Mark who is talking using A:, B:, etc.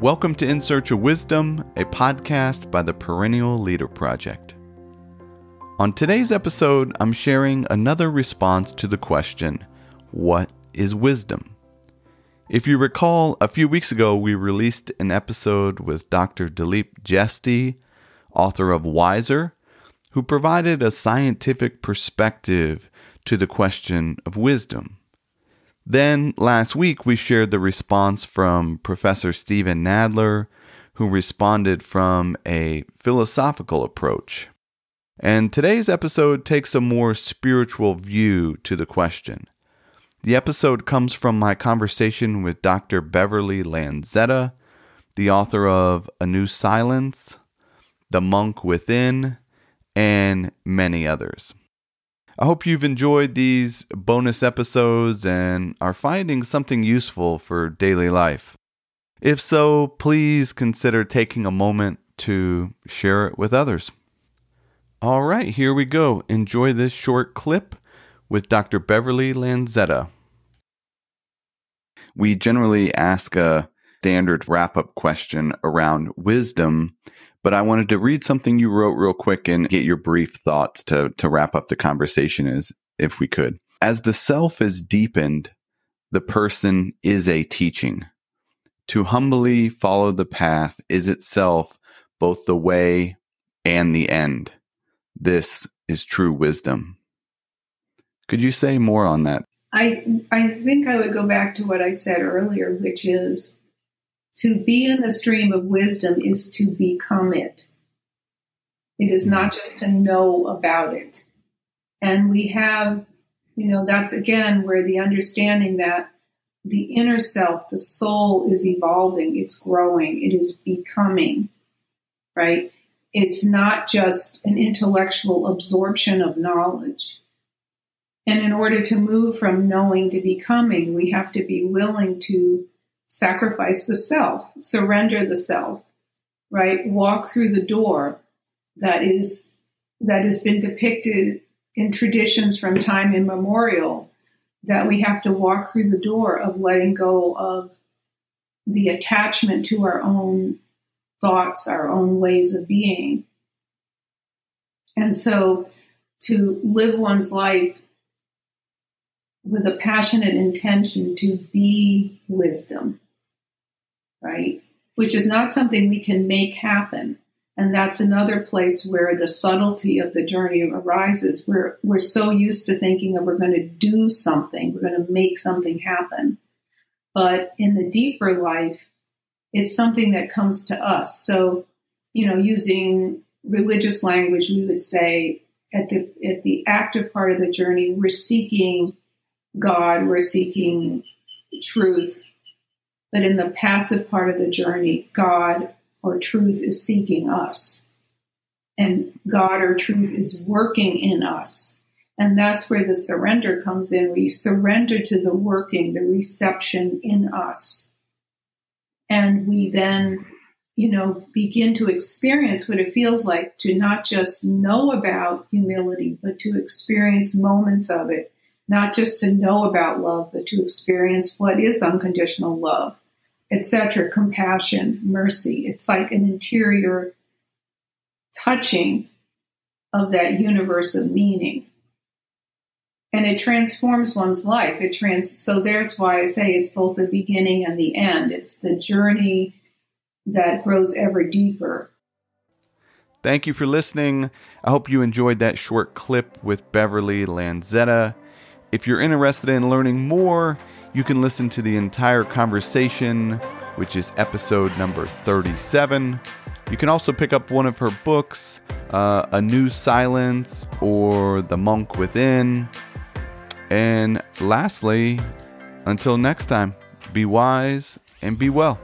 A: Welcome to In Search of Wisdom, a podcast by the Perennial Leader Project. On today's episode, I'm sharing another response to the question What is wisdom? If you recall, a few weeks ago we released an episode with Dr. Dilip Jeste, author of Wiser, who provided a scientific perspective to the question of wisdom. Then last week, we shared the response from Professor Steven Nadler, who responded from a philosophical approach. And today's episode takes a more spiritual view to the question. The episode comes from my conversation with Dr. Beverly Lanzetta, the author of A New Silence, The Monk Within, and many others. I hope you've enjoyed these bonus episodes and are finding something useful for daily life. If so, please consider taking a moment to share it with others. All right, here we go. Enjoy this short clip with Dr. Beverly Lanzetta. We generally ask a standard wrap up question around wisdom but I wanted to read something you wrote real quick and get your brief thoughts to, to wrap up the conversation as if we could. As the self is deepened, the person is a teaching. To humbly follow the path is itself both the way and the end. This is true wisdom. Could you say more on that?
B: I I think I would go back to what I said earlier, which is to be in the stream of wisdom is to become it. It is not just to know about it. And we have, you know, that's again where the understanding that the inner self, the soul is evolving, it's growing, it is becoming, right? It's not just an intellectual absorption of knowledge. And in order to move from knowing to becoming, we have to be willing to sacrifice the self, surrender the self, right? Walk through the door that is that has been depicted in traditions from time immemorial that we have to walk through the door of letting go of the attachment to our own thoughts, our own ways of being. And so to live one's life with a passionate intention to be wisdom, right? Which is not something we can make happen. And that's another place where the subtlety of the journey arises. We're, we're so used to thinking that we're going to do something, we're going to make something happen. But in the deeper life, it's something that comes to us. So, you know, using religious language, we would say at the, at the active part of the journey, we're seeking God, we're seeking truth. But in the passive part of the journey, God or truth is seeking us. And God or truth is working in us. And that's where the surrender comes in. We surrender to the working, the reception in us. And we then, you know, begin to experience what it feels like to not just know about humility, but to experience moments of it not just to know about love, but to experience what is unconditional love, etc., compassion, mercy. It's like an interior touching of that universe of meaning. And it transforms one's life. It trans so there's why I say it's both the beginning and the end. It's the journey that grows ever deeper.
A: Thank you for listening. I hope you enjoyed that short clip with Beverly Lanzetta. If you're interested in learning more, you can listen to the entire conversation, which is episode number 37. You can also pick up one of her books, uh, A New Silence or The Monk Within. And lastly, until next time, be wise and be well.